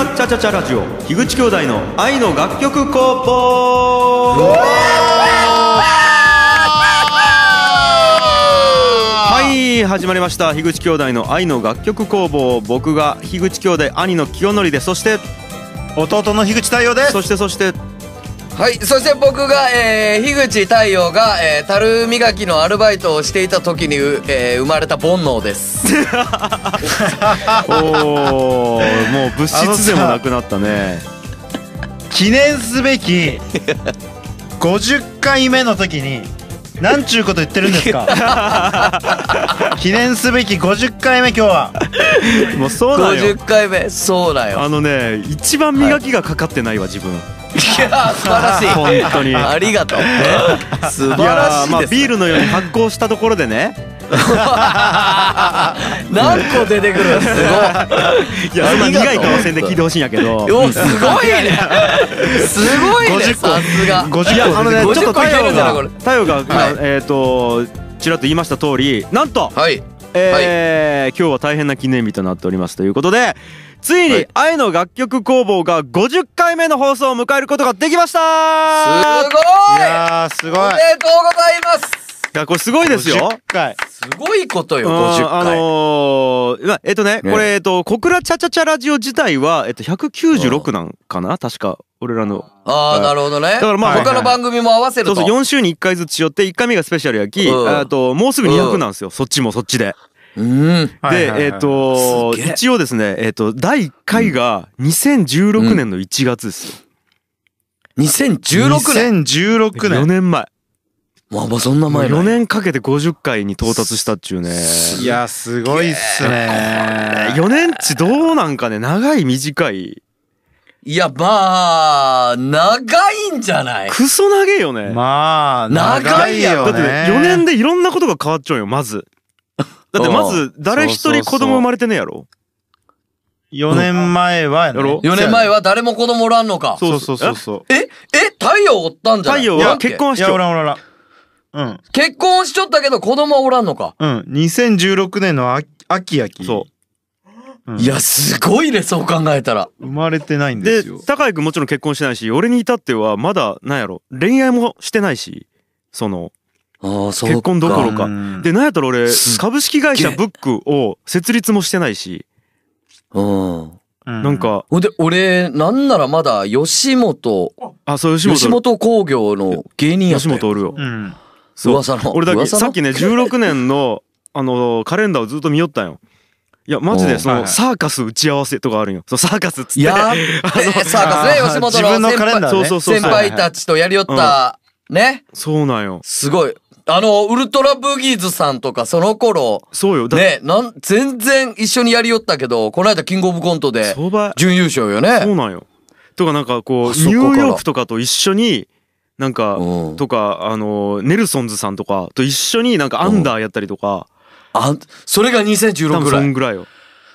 倉チャチャチャラジオ樋口兄弟の愛の楽曲工房。はい始まりました。樋口兄弟の愛の楽曲工房。僕が樋口兄弟兄の清則でそして弟の樋口太陽です。そしてそしてはい、そして僕が、えー、樋口太陽が、えー、樽磨きのアルバイトをしていた時に、えー、生まれた煩悩です。おおもう物質でもなくなったね。記念すべき50回目の時になんちゅうこと言ってるんですか？記念すべき50回目今日は。もうそうなんよ50回目、そうだよ。あのね一番磨きがかかってないわ自分、いや、素晴らしい。本当にありがとう。素い晴らしいです。ビールのように発酵したところでね 何個出てくるすごい。いやそんな苦い顔せんで聞いてほしいんやけどお、すごいね。すごいね、50個さすが。50いやあのね50ちょっと太陽が太陽が、はいえっ、とちらっと言いました通りなんと、はい。えー今日は大変な記念日となっておりますということでついにはい。愛の楽曲工房が50回目の放送を迎えることができました。すいごい。いやーすごい。おめでとうございます。やこれすごいですよ。50回。すごいことよ、うん50あ回。のーまあえっとねね。これえっと小倉チャチャチャラジオ自体はえっと196なんかな？確か俺らの。ああ、なるほどね。だからまあ他の番組も合わせると。そうそう4週に1回ずつしよって1回目がスペシャルやきうん。あともうすぐ200なんですよ。そっちもそっちでうん。でえっと一応ですねえっと第1回が2016年の1月ですよ。2016年。2016 4年。年前。まあまあそんな4前なんや。年かけて50回に到達したっちゅうね。いやすごいっすね。4年っちどうなんかね長い短い。いや、まあ、長いんじゃない？クソ長えよね。まあ長いやろだってね4年でいろんなことが変わっちゃうよまずだってまず誰一人子供生まれてねえやろ？4年前はやね。やろ ?4 年前は誰も子供おらんのか。そうそうそうそうえ、え、太陽おったんじゃない？太陽は結婚はしちゃう。おらんおらんおらん。うん。結婚しちょったけど子供はおらんのか。うん。2016年の秋秋そう。うん。いや、すごいね、そう考えたら。生まれてないんでですよ。高井君もちろん結婚してないし俺に至ってはまだなんやろ恋愛もしてないしその結婚どころか。うん。でなんやったら俺株式会社ブックを設立もしてないし。うん。うなんかほんで、俺、なんならまだ吉本、あそう吉吉本本興業の芸人やったよ吉本おるよ。うん。そう。噂の。俺だけさっきね 16年のあのカレンダーをずっと見よったんよ。いやマジでそのサーカス打ち合わせとかあるんよ。そうサーカスっつって。やっべ サーカスね、吉本自分のの先輩カレンダーね。そうそうそう先輩たちとやりよった、ね。そうなんよ。すごい。あの、ウルトラブギーズさんとか、その頃、そうよ。だね、なん、全然一緒にやりよったけど、この間キングオブコントで準優勝よそうね。なんよ。とかなんかこうニューヨークとかと一緒になんかうん。とかあのネルソンズさんとかと一緒になんかアンダーやったりとか。あ、それが多2016分そぐらい。んぐらいよ。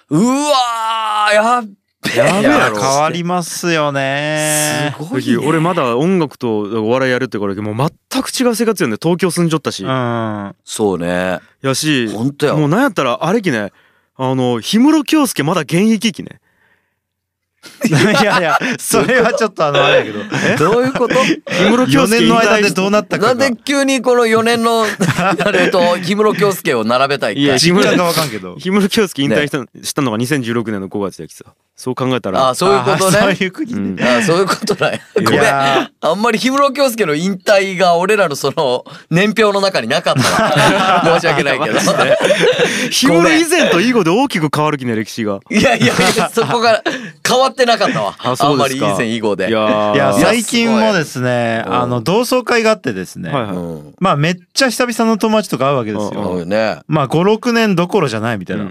うわー、やっべやべえいややろ変わりますよね。すごい、ね。俺まだ音楽とお笑いやるってからもう全く違う生活やね。東京住んじゃったし。うん。そうね。やしほんとや。もうなんやったらあれきね。あの氷室京介まだ現役期ね いやいやそれはちょっとあのあれやけど。どういうこと？氷室京4介年の間でどうなったかが。なんで急にこの4年の、あれと、氷室京介を並べたいか。いや実感がわかんけど。氷室京介引退した,、したのが2016年の5月やきさ。そう考えたら。あ、そういうことあそうね。いう国うん。ねあそういうことだよ。ごめん。やあんまり氷室京介の引退が俺らのその年表の中になかったわ。申し訳ないけど。氷室以前と以後で大きく変わるきね歴史が。いやいやいや、そこが変わってなかったわ。ああそうんですか。まり以前以後で。いや最近もですねあの同窓会があってですね、はいはい。うん。まあめっちゃ久々の友達とか会うわけですうん。よ。まあ56年どころじゃないみたいな。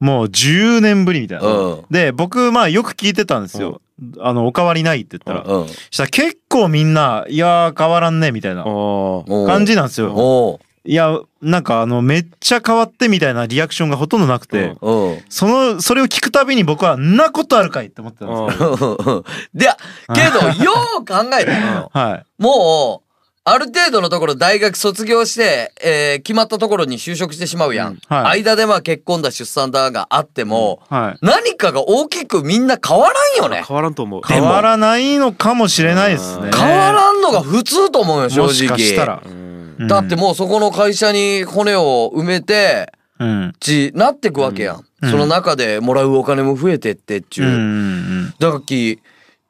もう10年ぶりみたいな、うん。で僕まあよく聞いてたんですよ、あのお変わりないって言ったら、うん。したら結構みんないやー変わらんねみたいな感じなんですよいやなんかあのめっちゃ変わってみたいなリアクションがほとんどなくて、うんうん。そのそれを聞くたびに僕はんなことあるかいって思ってたんですよ。あー で、けど、よう考えたらよ。はい。もう、ある程度のところ大学卒業して、えー決まったところに就職してしまうやん。はい。間でまあ結婚だ出産だがあっても、はい。何かが大きくみんな変わらんよね。変わらんと思う。変わらないのかもしれないですね。変わらんのが普通と思うよ、正直。もしかしたら。うんだってもうそこの会社に骨を埋めて、うん。ちなってくわけやん。うん。その中でもらうお金も増えてってっちゅう。うんうんだからき、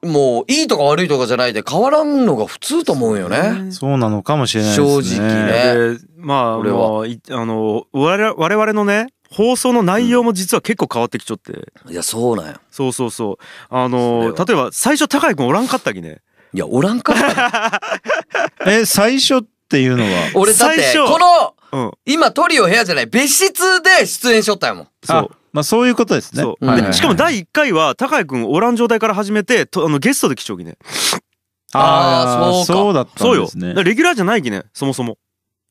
もういいとか悪いとかじゃないで変わらんのが普通と思うよね。うん。そうなのかもしれないですね。正直ね。でまあ俺は。あの我々我々のね放送の内容も実は結構変わってきちゃって、いや、そうなんや。そうそうそう。あの例えば最初高井君おらんかったきね。いや、おらんかった。え最初っていうのは俺だって、最初この、うん。今トリオ部屋じゃない、別室で出演しとったんやもん。そう。あまあそういうことですね。しかも第1回は高井君おらん状態から始めてとあのゲストで来ちょうきね。あーそうか。そうだったそうんよですね。だからレギュラーじゃないきねそもそも、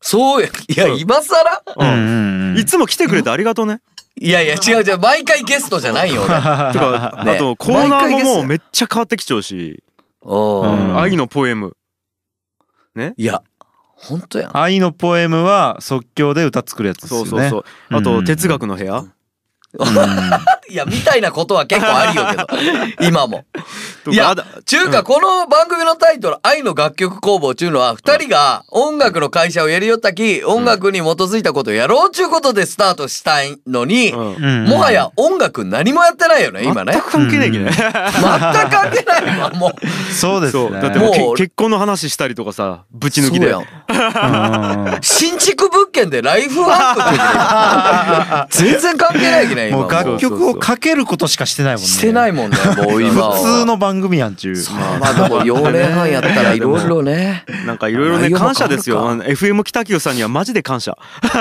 そうや。いや、う。ん今更？うん。うんうんうん。いつも来てくれてありがとうね、いやいや、違う違う。毎回ゲストじゃないよ、俺。てか、ね。あとコーナーももうめっちゃ変わってきちゃうし。おー。うん。愛のポエム。いや、ほんとやん。愛のポエムは即興で歌作るやつですよね。そうそうそう。あとうん哲学の部屋、うん。いや、みたいなことは結構あるよけど。今も。といやちゅうか、この番組のタイトル、愛の楽曲工房ちゅうのは、二人が音楽の会社をやりよったき、音楽に基づいたことをやろうちゅうことでスタートしたいのに、もはや音楽何もやってないよね、今ね。全。く関係ないきね、全く関係ないわ、もう。そうですね。だってもう。結婚の話したりとかさぶち抜きで。そうやん新築物件でライフワークって 全然関係ないきね、今。もう楽曲をかけることしかしてないもんね。してないもんね、もう今は。普通の番組やんちゅう。まあでも4年半やったらいろいろね、なんかいろいろね感謝ですよ。FM 北九さんにはマジで感謝。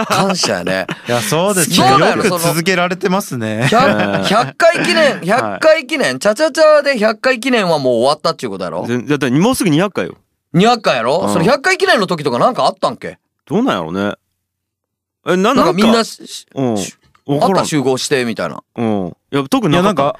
感謝やね。いやそうですね。よく続けられてますね。100, 100回記念、100回記念、チャチャチャで100回記念はもう終わったっていうことやろ？ぜだってもうすぐ200回よ200回やろ、うん。それ100回記念の時とかなんかあったんけ？どうなんやろうね。えななんんかなかみんなし、しうん。し分からん。あった集合してみたいな。うん。いや特にいやなんかあ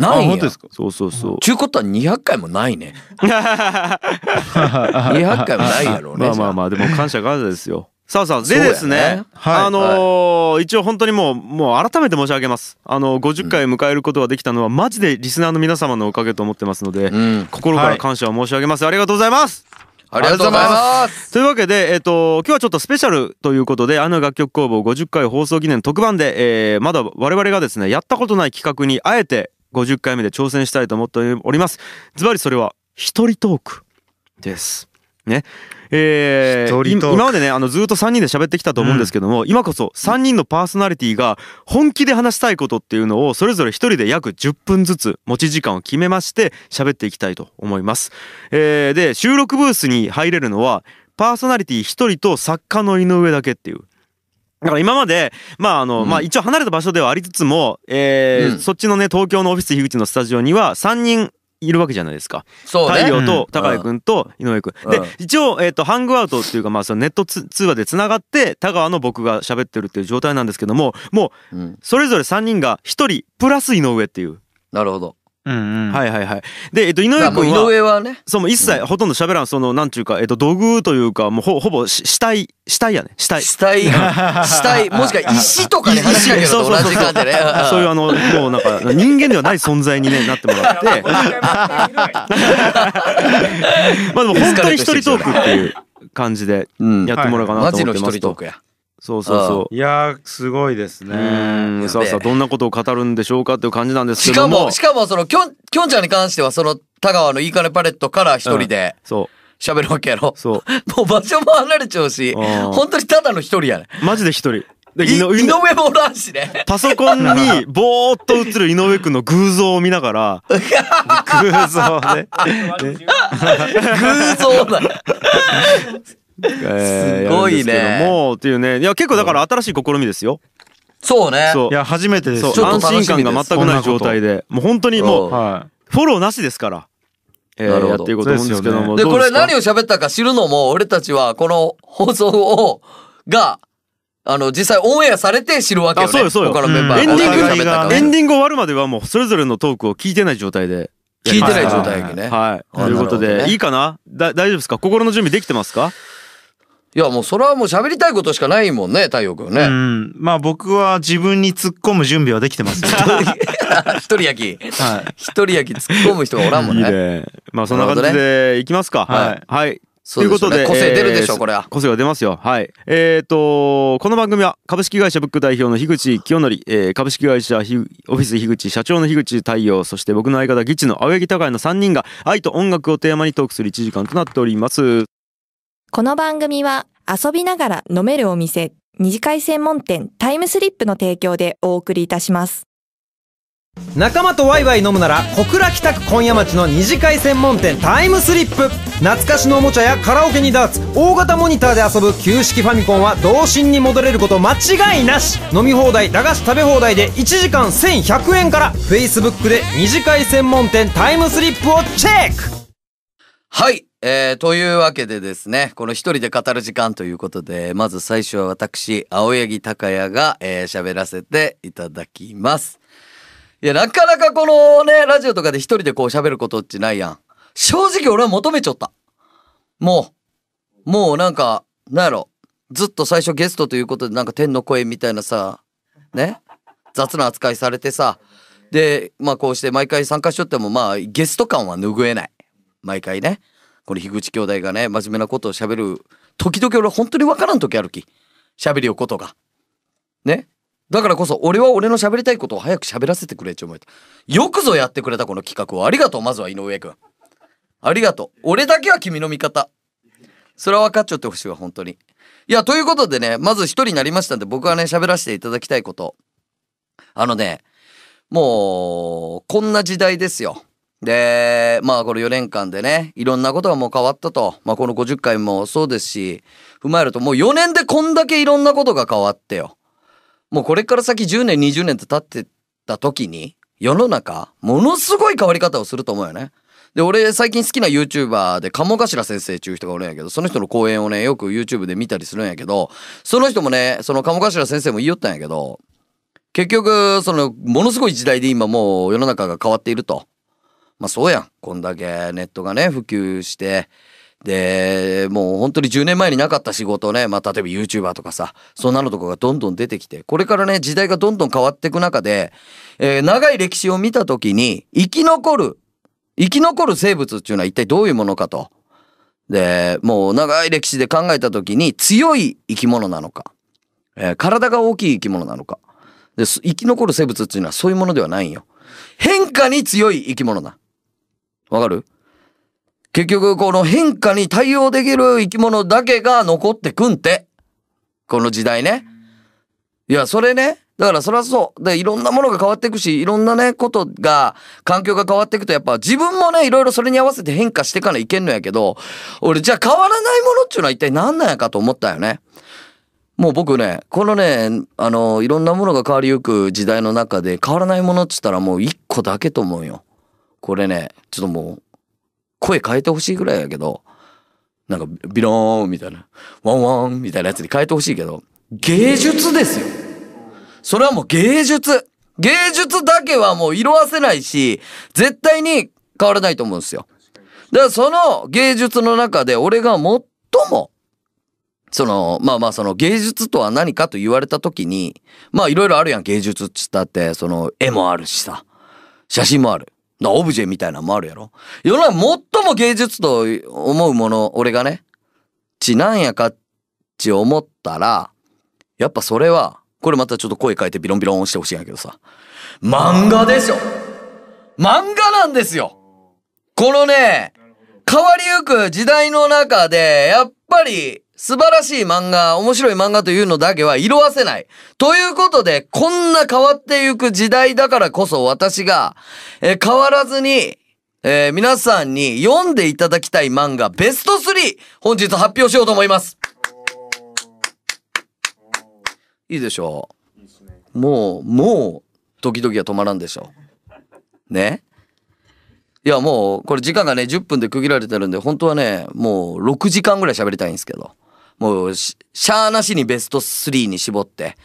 ないんや。本当ですか？そうそうそう。ちゅうことは200回もないね。200回もないやろうね。まあまあまあ。でも感謝感謝ですよさあさあでですねあのー一応本当にもうもう改めて申し上げますあの50回迎えることができたのはマジでリスナーの皆様のおかげと思ってますので、うん。心から感謝を申し上げます、ありがとうございますありがとうございます。というわけで、えっと、今日はちょっとスペシャルということで、あの楽曲工房50回放送記念特番で、えーまだ我々がですね、やったことない企画にあえて50回目で挑戦したいと思っております。ズバリそれは、一人トークです。ね。えー今までね、あの、ずっと3人で喋ってきたと思うんですけども、今こそ3人のパーソナリティが本気で話したいことっていうのを、それぞれ1人で約10分ずつ持ち時間を決めまして、喋っていきたいと思います。えーで、収録ブースに入れるのは、パーソナリティ1人と作家の井上だけっていう。だから今まで、まああの、うんまあ一応離れた場所ではありつつも、えーうんそっちのね、東京のオフィス樋口のスタジオには3人いるわけじゃないですか。そうね。太陽とうん高井くんと井上くん。うんで、一応、えっ、と、ハングアウトっていうか、まあそのネットつ通話で繋がって、田川の僕が喋ってるっていう状態なんですけども、もう、うん。それぞれ3人が1人、プラス井上っていう。なるほど。うんうんはいはいはい。で、えっ、と、井上だからもう井上はね。そう、もう一切ほとんど喋らん、その、なんちゅうか、えっ、と、土偶というか、もうほほぼし死体、死体やね。死体。死体、死体、もしくは石とか に話しかけると同じ感じでね。そういうあの、もうなんか、人間ではない存在にね、なってもらって、まあでも本当に一人トークっていう感じでうんやってもらおうかなマジの一と思ってますと。人トークや。そうそうそう。いやーすごいですうねさあさあ、どんなことを語るんでしょうかっていう感じなんですしかけども。も、しかもその、きょん、きょんちゃんに関しては、その、田川のいいかねパレットから一人でそ喋るわけやろう、。そう。もう場所も離れちゃうし、うん本当にただの一人やね。マジで一人。で、い井井上上もおらんしね。パソコンに ぼーっと映る井上くんの偶像を見ながら、空想ね偶像な。えーすごいねも、っていうね。いや、結構だから新しい試みですよ。そうね。そう。い。や初めてです。安心感が全くない状態で、もう本当にもう、はフォローなしですから、えーなるほど。やっていこうと思うんですけども。で、これ何を喋ったか知るのも、俺たちはこの放送を、が、あの、実際オンエアされて知るわけよね。あそうよそうよ。他のメンバーが。エンディング何を喋ったかうんエンディング終わるまではもうそれぞれのトークを聞いてない状態で。聞いてない状態やけね。はい。あということで、いいかな？だ大丈夫ですか？心の準備できてますか？いやもうそれはもう喋りたいことしかないもんね、太陽くんうね。んまあ僕は自分に突っ込む準備はできてますよ 一人焼き。はい一人焼き突っ込む人がおらんもんね。いいね。まあそんな感じでいきますか。はいはい。ということで個性出るでしょえーこれは個性が出ますよはいえー、とこの番組は株式会社ブック代表の樋口清則、えー株式会社ひオフィス樋口社長の樋口太陽そして僕の相方ギチの青柳高也の3人が愛と音楽をテーマにトークする1時間となっておりますこの番組は遊びながら飲めるお店、二次会専門店タイムスリップの提供でお送りいたします。仲間とワイワイ飲むなら小倉北区今夜町の二次会専門店タイムスリップ懐かしのおもちゃやカラオケにダーツ大型モニターで遊ぶ旧式ファミコンは童心に戻れること間違いなし飲み放題駄菓子食べ放題で1時間1100円から Facebook で二次会専門店タイムスリップをチェックはい。えー、というわけでですね、この一人で語る時間ということで、まず最初は私、青柳高也が、えー喋らせていただきます。いや、なかなかこのね、ラジオとかで一人でこう喋ることってないやん。正直俺は求めちゃった。もう、もうなんか、なんやろ、ずっと最初ゲストということでなんか天の声みたいなさ、ね、雑な扱いされてさ、で、まあこうして毎回参加しとってもまあゲスト感は拭えない。毎回ね。この樋口兄弟がね、真面目なことを喋る。時々俺本当にわからん時あるき。喋りよことが。ね。だからこそ俺は俺の喋りたいことを早く喋らせてくれって思えた。よくぞやってくれたこの企画を。ありがとう、まずは井上くん。ありがとう。俺だけは君の味方。それは分かっちゃってほしいわ、本当に。いや、ということでね、まず一人になりましたんで、僕はね、喋らせていただきたいこと。あのね、もう、こんな時代ですよ。で、まあこの4年間でね、いろんなことがもう変わったと。まあこの50回もそうですし、踏まえるともう4年でこんだけいろんなことが変わってよ。もうこれから先10年、20年って経ってた時に、世の中、ものすごい変わり方をすると思うよね。で、俺最近好きな YouTuber で鴨頭先生っていう人がおるんやけど、その人の講演をね、よく YouTube で見たりするんやけど、その人もね、その鴨頭先生も言いよったんやけど、結局、その、ものすごい時代で今もう世の中が変わっていると。まあそうやん。こんだけネットがね、普及して、で、もう本当に10年前になかった仕事をね、まあ例えば YouTuber とかさ、そんなのとかがどんどん出てきて、これからね、時代がどんどん変わっていく中で、えー長い歴史を見た時に、生き残る、生き残る生物っていうのは一体どういうものかと。で、もう長い歴史で考えた時に強い生き物なのか、えー体が大きい生き物なのか。で生き残る生物っていうのはそういうものではないんよ。変化に強い生き物だ。わかる？結局この変化に対応できる生き物だけが残ってくんって。この時代ね。いや、それね。だからそりゃそう。で、いろんなものが変わっていくし、いろんなね、ことが、環境が変わっていくと、やっぱ自分もね、いろいろそれに合わせて変化してかないけんのやけど、俺、じゃあ変わらないものっていうのは一体何なんやかと思ったよね。もう僕ね、このね、あの、いろんなものが変わりゆく時代の中で変わらないものっつったらもう一個だけと思うよ。これね、ちょっともう、声変えてほしいぐらいやけど、なんかビローンみたいな、ワンワンみたいなやつに変えてほしいけど、芸術ですよ。それはもう芸術。芸術だけはもう色あせないし、絶対に変わらないと思うんですよ。だからその芸術の中で俺が最もその、まあまあその芸術とは何かと言われた時に、まあいろいろあるやん、芸術っつったって、その絵もあるしさ、写真もある。なオブジェみたいなのもあるやろ。世の中最も芸術と思うもの、俺がね、ちなんやかっち思ったら、やっぱそれは、これまたちょっと声変えてビロンビロンしてほしいんやけどさ、漫画でしょ漫画なんですよ。このね、変わりゆく時代の中で、やっぱり素晴らしい漫画、面白い漫画というのだけは色あせない。ということで、こんな変わってゆく時代だからこそ私が、えー変わらずに、えー皆さんに読んでいただきたい漫画ベスト 3! 本日発表しようと思います。いいでしょうもう、もう、ドキドキが止まらんでしょうね？いやもうこれ時間がね10分で区切られてるんで本当はねもう6時間ぐらい喋りたいんですけどもうし、しゃーなしにベスト3に絞って、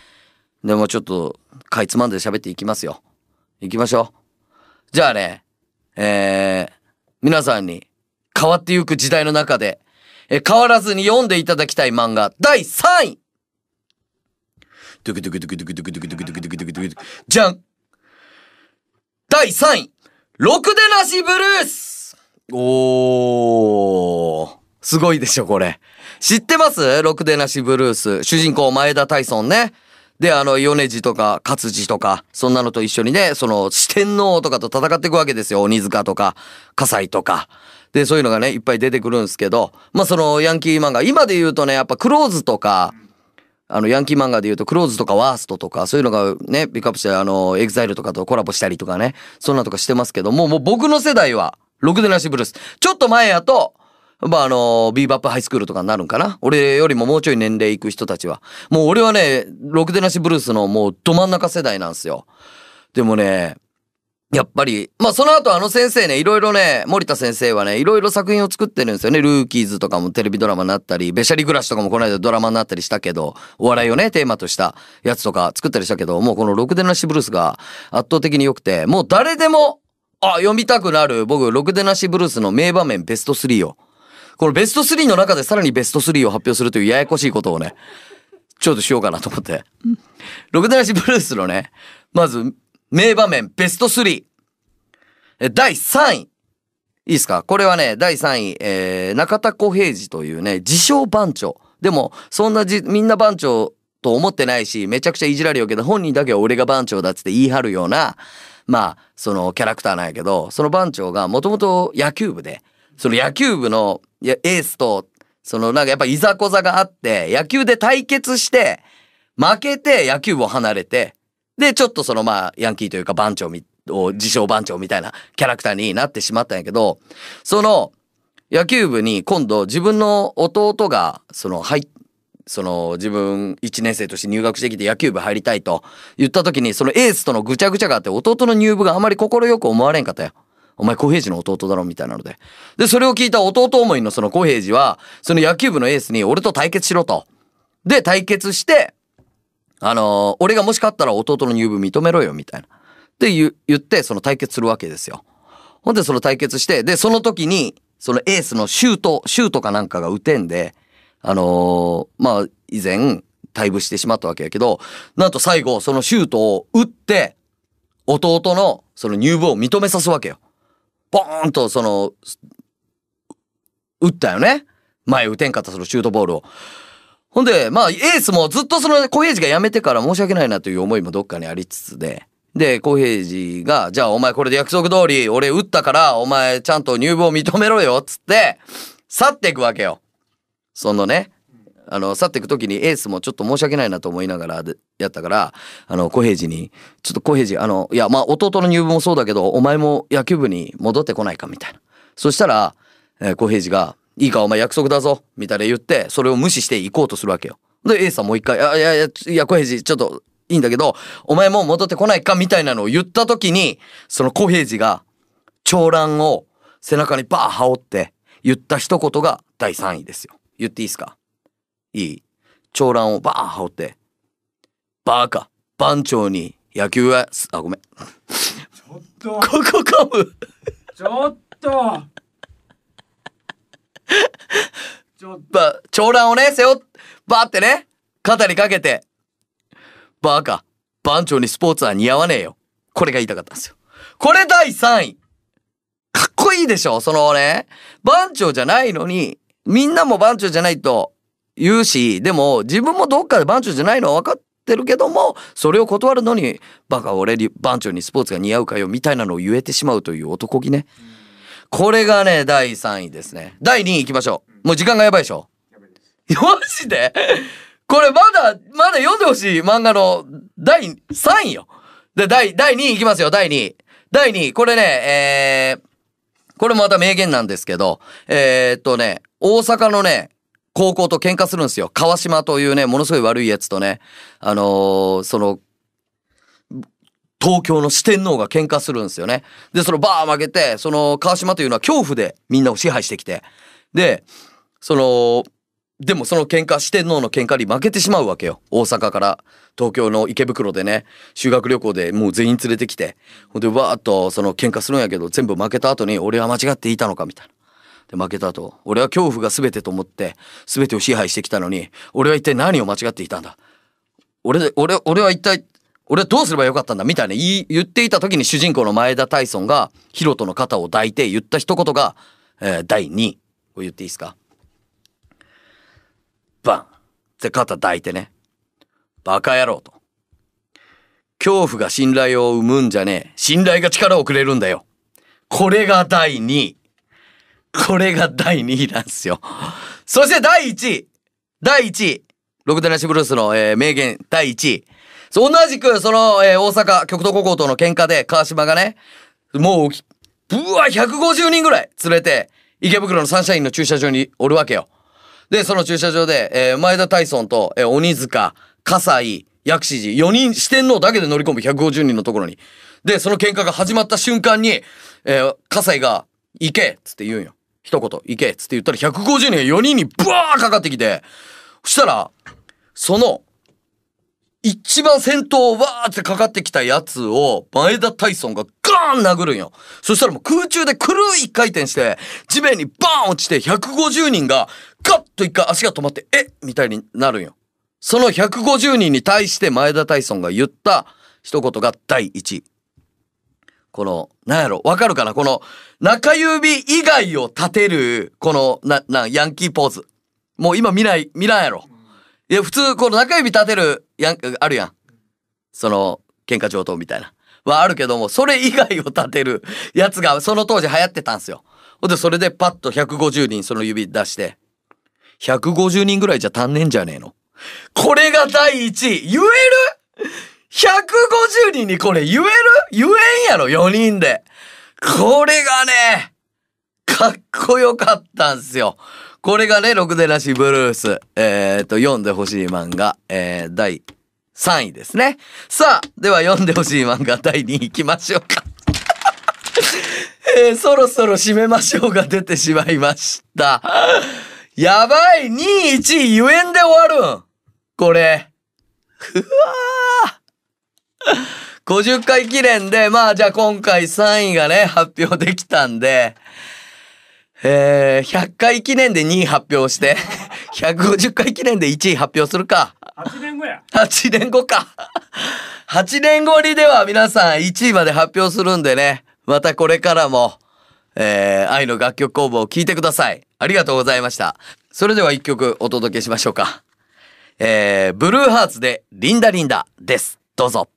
でもちょっと、かいつまんで喋っていきますよ。行きましょう。じゃあね、えー、皆さんに変わってゆく時代の中で、え、変わらずに読んでいただきたい漫画、第3位。じゃん。第3位。ろくでなしブルース。おー。すごいでしょ、これ。知ってます？ろくでなしブルース主人公前田大尊ねで、あの、米次とか、勝次とか、そんなのと一緒にね、その、四天王とかと戦っていくわけですよ。鬼塚とか、葛西とか。で、そういうのがね、いっぱい出てくるんですけど、まあ、その、ヤンキー漫画、今で言うとね、やっぱ、クローズとか、あの、ヤンキー漫画で言うと、クローズとかワーストとか、そういうのがね、ピックアップして、あの、 EXILEとかとコラボしたりとかね、そんなとかしてますけども、もう僕の世代は、ろくでなしブルース。ちょっと前やと、まあ、あの、ビーバップハイスクールとかになるんかな俺よりももうちょい年齢いく人たちは。もう俺はね、ろくでなしブルースのもうど真ん中世代なんですよ。でもね、やっぱり、まあその後あの先生ね、いろいろね、森田先生はね、いろいろ作品を作ってるんですよね。ルーキーズとかもテレビドラマになったり、べしゃり暮らしとかもこの間ドラマになったりしたけど、お笑いをね、テーマとしたやつとか作ったりしたけど、もうこのろくでなしブルースが圧倒的に良くて、もう誰でも、あ、読みたくなる、僕、ろくでなしブルースの名場面ベスト3を。このベスト3の中でさらにベスト3を発表するというややこしいことをね、ちょっとしようかなと思って。ろくでなしブルースのね、まず、名場面ベスト3。え第3位。いいですか？これはね、第3位、えー、中田小平次というね、自称番長。でも、そんなじ、みんな番長と思ってないし、めちゃくちゃいじられようけど、本人だけは俺が番長だっつって言い張るような、まあ、そのキャラクターなんやけど、その番長がもともと野球部で、その野球部のいやエースと、そのなんかやっぱいざこざがあって、野球で対決して、負けて野球を離れて、で、ちょっとそのまあ、ヤンキーというか番長み、を自称番長みたいなキャラクターになってしまったんやけど、その野球部に今度自分の弟が、その入っその自分1年生として入学してきて野球部入りたいと言った時にそのエースとのぐちゃぐちゃがあって弟の入部があまり快く思われんかったよ。お前小平次の弟だろみたいなので。で、それを聞いた弟思いのその小平次は、その野球部のエースに俺と対決しろと。で、対決して、あのー俺がもし勝ったら弟の入部認めろよみたいな。って言言って、その対決するわけですよ。ほんでその対決して、で、その時に、そのエースのシュート、シュートかなんかが打てんで、あのーまあ、以前、退部してしまったわけやけど、なんと最後、そのシュートを打って、弟のその入部を認めさすわけよ。ポーンとその、打ったよね。前打てんかったそのシュートボールを。ほんで、まあ、エースもずっとその小平次が辞めてから申し訳ないなという思いもどっかにありつつで。で、小平次が、じゃあお前これで約束通り俺打ったから、お前ちゃんと入部を認めろよ、つって、去っていくわけよ。そのね、あの、去っていく時にエースもちょっと申し訳ないなと思いながらやったから、あの、小平次に、ちょっと小平次、あの、いや、まあ、弟の入部もそうだけど、お前も野球部に戻ってこないか、みたいな。そしたら、えー小平次が、いいか、お前約束だぞ、みたいな言って、それを無視して行こうとするわけよ。で、エースさんもう一回、いやいや、いや、小平次、ちょっと、いいんだけど、お前も戻ってこないか、みたいなのを言った時に、その小平次が、長蘭を背中にバー羽織って、言った一言が第3位ですよ。言っていいですか？いい長蘭をバーン羽織って、バーカ、番長に野球はす、あ、ごめん。ここ噛む。ちょっとば、長蘭をね、背負っ、バーってね、肩にかけて、バーカ、番長にスポーツは似合わねえよ。これが言いたかったんですよ。これ第3位。かっこいいでしょそのね、番長じゃないのに、みんなも番長じゃないと言うし、でも自分もどっかで番長じゃないのは分かってるけども、それを断るのに、バカ俺に番長にスポーツが似合うかよ、みたいなのを言えてしまうという男気ね。これがね、第3位ですね。第2位行きましょう。もう時間がやばいでしょマジで？これまだ、まだ読んでほしい漫画の第3位よ。で、第、第2位いきますよ、第2位。第2位、これね、えー、これもまた名言なんですけど、えー、っとね、大阪のね、高校と喧嘩するんですよ。川島というね、ものすごい悪いやつとね、あのーその、東京の四天王が喧嘩するんですよね。で、そのバー負けて、その川島というのは恐怖でみんなを支配してきて。で、その、でもその喧嘩四天王の喧嘩に負けてしまうわけよ大阪から東京の池袋でね修学旅行でもう全員連れてきてほんでわーっとその喧嘩するんやけど全部負けた後に俺は間違っていたのかみたいな。で負けた後俺は恐怖が全てと思って全てを支配してきたのに俺は一体何を間違っていたんだ？俺で俺俺は一体俺はどうすればよかったんだ？みたいな言言っていた時に主人公の前田大尊がヒロトの肩を抱いて言った一言が、えー第2位これ言っていいですか？バン。って肩抱いてね。バカ野郎と。恐怖が信頼を生むんじゃねえ。信頼が力をくれるんだよ。これが第2位これが第2位なんですよ。そして第1位。第1位。ロクデナシブルースの、えー名言第1位。同じくその、えー大阪極東高校との喧嘩で川島がねもううわ150人ぐらい連れて池袋のサンシャインの駐車場におるわけよ。でその駐車場で、えー前田大尊と、えー鬼塚葛西薬師寺4人四天王だけで乗り込む150人のところに。でその喧嘩が始まった瞬間に、えー葛西が「行け!」っつって言うんよ。一言「行け!」っつって言ったら150人が4人にブワーかかってきてそしたらその一番先頭をわーってかかってきたやつを前田大尊がガーン殴るんよ。そしたらもう空中でくるい一回転して地面にバーン落ちて150人がガッと一回足が止まってえみたいになるんよ。その150人に対して前田大尊が言った一言が第一。この、なんやろ、わかるかな？この中指以外を立てる、この、な、な、ヤンキーポーズ。もう今見ない、見らんやろ。いや、普通、この中指立てる、やん、あるやん。その、喧嘩上等みたいな。はあるけども、それ以外を立てるやつが、その当時流行ってたんすよ。ほんで、それでパッと150人その指出して、150人ぐらいじゃ足んねえんじゃねえの。これが第一位言える？?150 人にこれ言える？言えんやろ ?4 人で。これがね、かっこよかったんすよ。これがね、ろくでなしブルース。えー、と、読んでほしい漫画、えー、第3位ですね。さあ、では読んでほしい漫画第2位行きましょうか。えー、そろそろ締めましょうが出てしまいました。やばい !2 位1位言えんで終わるんこれ。うわー 50回記念で、まあじゃあ今回3位がね、発表できたんで、えー、100回記念で2位発表して、150回記念で1位発表するか。8年後や。8年後か。8年後にでは皆さん1位まで発表するんでね、またこれからも、えー、愛の楽曲工房を聴いてください。ありがとうございました。それでは1曲お届けしましょうか。えー、ブルーハーツでリンダリンダです。どうぞ。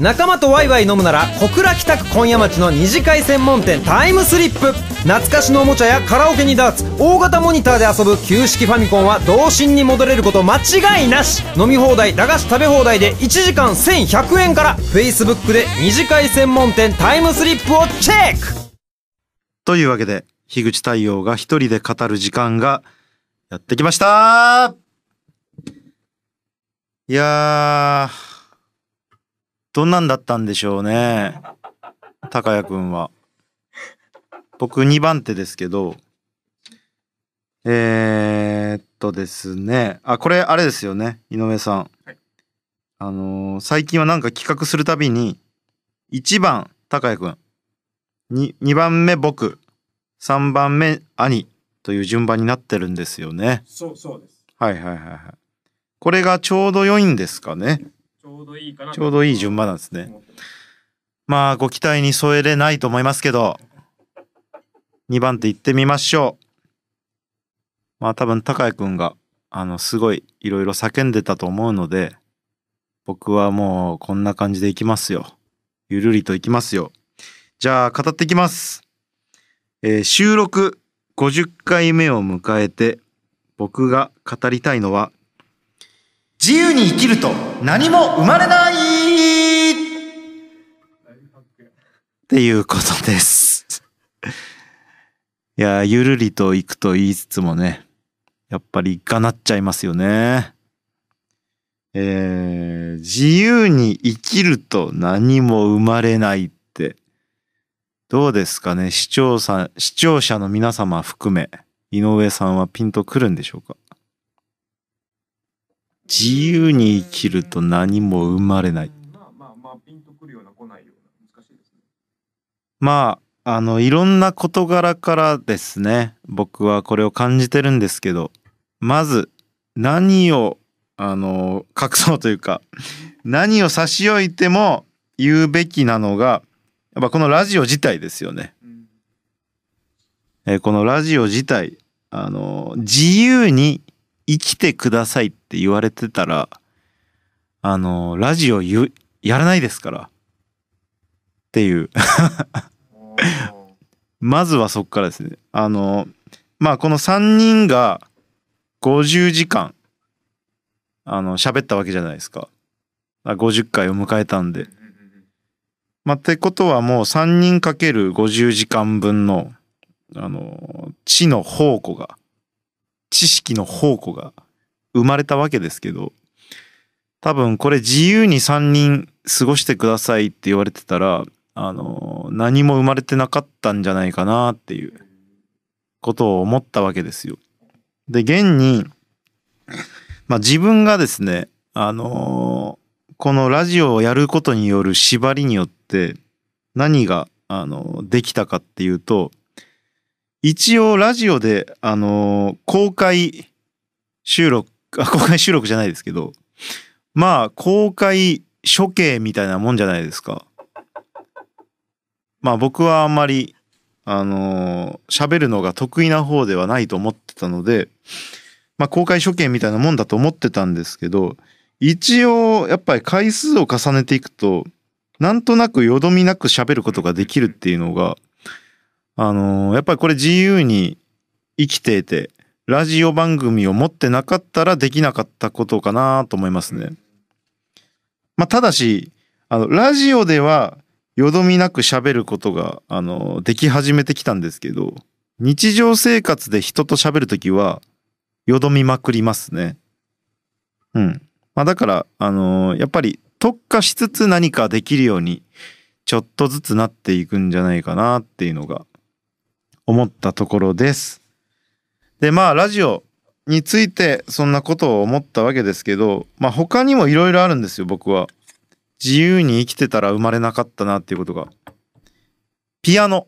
仲間とワイワイ飲むなら小倉北区今夜町の二次会専門店タイムスリップ。懐かしのおもちゃやカラオケにダーツ大型モニターで遊ぶ旧式ファミコンは童心に戻れること間違いなし。飲み放題駄菓子食べ放題で1時間1100円から。Facebook で二次会専門店タイムスリップをチェック。というわけで樋口太陽が一人で語る時間がやってきました。いやー。どんなんだったんでしょうね。高谷くんは。僕2番手ですけど。えー、っとですね。あこれあれですよね。井上さん、はい。あのー最近はなんか企画するたびに1番高谷くん 2, 2番目僕。3番目兄。という順番になってるんですよね。そうそうです。はいはいはいはい。これがちょうど良いんですかねちょうどいいかなちょうどいい順番なんですね。まあご期待に添えれないと思いますけど2番手行ってみましょう。まあ多分高谷くんがあのすごいいろいろ叫んでたと思うので僕はもうこんな感じでいきますよ。ゆるりといきますよ。じゃあ語っていきます、えー収録50回目を迎えて僕が語りたいのは自由に生きると何も生まれないっていうことです。いや、ゆるりと行くと言いつつもね、やっぱりがなっちゃいますよね。えー、自由に生きると何も生まれないって、どうですかね？視聴者、視聴者の皆様含め、井上さんはピンとくるんでしょうか？自由に生きると何も生まれない。まあまあの、いろんな事柄からですね、僕はこれを感じてるんですけど、まず、何を、あの、隠そうというか、何を差し置いても言うべきなのが、やっぱこのラジオ自体ですよね。うんえーこのラジオ自体、あの、自由に生きてくださいって言われてたら、あの、ラジオ言うやらないですから。っていう。まずはそっからですね。あの、まあ、この3人が50時間、あの、喋ったわけじゃないですか。あ50回を迎えたんで。まあ、ってことはもう3人かける50時間分の、あの、知の宝庫が、知識の宝庫が生まれたわけですけど、多分これ自由に3人過ごしてくださいって言われてたら、あの、何も生まれてなかったんじゃないかなっていうことを思ったわけですよ。で、現に、まあ自分がですね、あのこのラジオをやることによる縛りによって何が、あのできたかっていうと、一応ラジオで、あの公開収録、あ、公開収録じゃないですけど、まあ、公開処刑みたいなもんじゃないですか。まあ僕はあんまり、あのー喋るのが得意な方ではないと思ってたので、まあ公開処刑みたいなもんだと思ってたんですけど、一応やっぱり回数を重ねていくと、なんとなくよどみなく喋ることができるっていうのが、あのーやっぱりこれ自由に生きていて、ラジオ番組を持ってなかったらできなかったことかなと思いますね。まあ、ただし、あの、ラジオではよどみなく喋ることが、あの、でき始めてきたんですけど、日常生活で人と喋るときは、よどみまくりますね。うん。まあ、だから、あのやっぱり特化しつつ何かできるように、ちょっとずつなっていくんじゃないかなっていうのが、思ったところです。で、まあ、ラジオについてそんなことを思ったわけですけど、まあ、他にもいろいろあるんですよ、僕は。自由に生きてたら生まれなかったなっていうことが。ピアノ。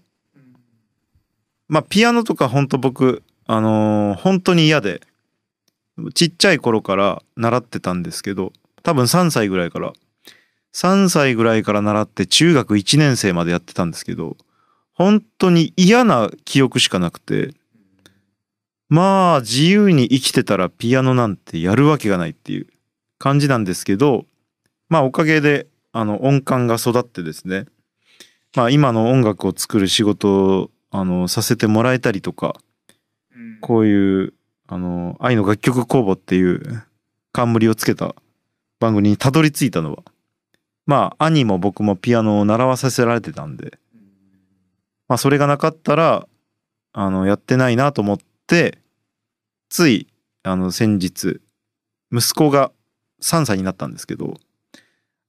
まあ、ピアノとか本当僕、あのー本当に嫌で、ちっちゃい頃から習ってたんですけど、多分3歳ぐらいから。3歳ぐらいから習って中学1年生までやってたんですけど、本当に嫌な記憶しかなくて、まあ自由に生きてたらピアノなんてやるわけがないっていう感じなんですけど、まあおかげであの音感が育ってですね、まあ今の音楽を作る仕事をあのさせてもらえたりとか、うん。こういうあの愛の楽曲公募っていう冠をつけた番組にたどり着いたのは、まあ兄も僕もピアノを習わさせられてたんで、まあそれがなかったら、あの、やってないなと思って、つい、あの、先日、息子が3歳になったんですけど、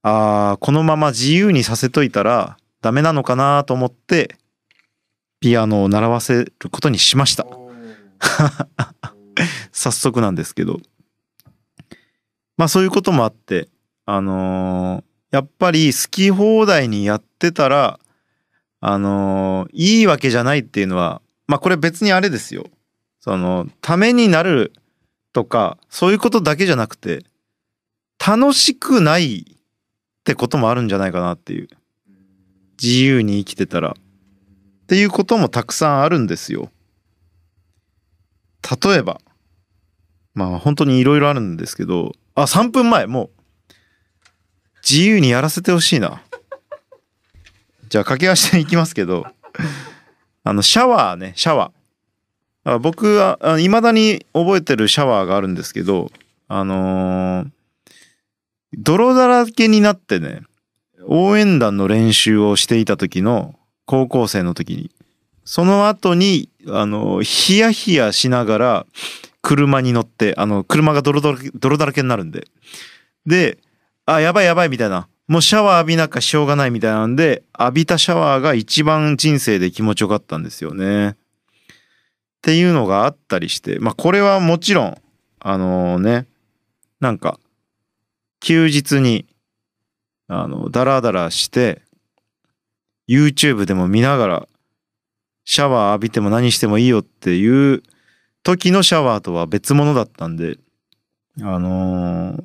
ああ、このまま自由にさせといたらダメなのかなと思って、ピアノを習わせることにしました。早速なんですけど。まあそういうこともあって、あのーやっぱり好き放題にやってたら、あのいいわけじゃないっていうのは、まあこれ別にあれですよ。その、ためになるとか、そういうことだけじゃなくて、楽しくないってこともあるんじゃないかなっていう。自由に生きてたら。っていうこともたくさんあるんですよ。例えば、まあ本当にいろいろあるんですけど、あ、3分前、もう、自由にやらせてほしいな。じゃあ駆け足でいきますけど、あの、シャワーね、シャワー。僕は、あ未だに覚えてるシャワーがあるんですけど、あのー泥だらけになってね、応援団の練習をしていた時の高校生の時に、その後に、あの、ヒヤヒヤしながら、車に乗って、あの、車が泥だらけ泥だらけになるんで。で、あ、やばいやばいみたいな。もうシャワー浴びなきゃしょうがないみたいなんで、浴びたシャワーが一番人生で気持ちよかったんですよね。っていうのがあったりしてまあこれはもちろんあのねなんか休日にあのダラダラして YouTube でも見ながらシャワー浴びても何してもいいよっていう時のシャワーとは別物だったんであのー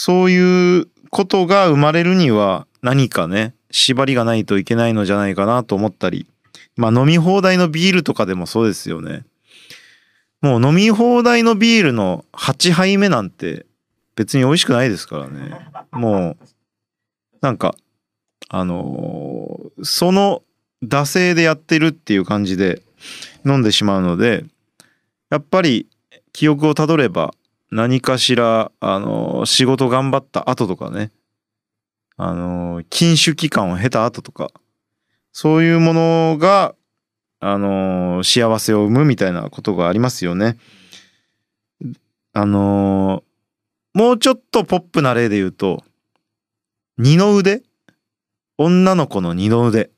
そういうことが生まれるには何かね縛りがないといけないのじゃないかなと思ったりまあ飲み放題のビールとかでもそうですよね。もう飲み放題のビールの8杯目なんて別に美味しくないですからね。もうなんかあのーその惰性でやってるっていう感じで飲んでしまうのでやっぱり記憶をたどれば何かしら、あの仕事頑張った後とかね、あの禁酒期間を経た後とか、そういうものが、あの幸せを生むみたいなことがありますよね。あのもうちょっとポップな例で言うと、二の腕？女の子の二の腕。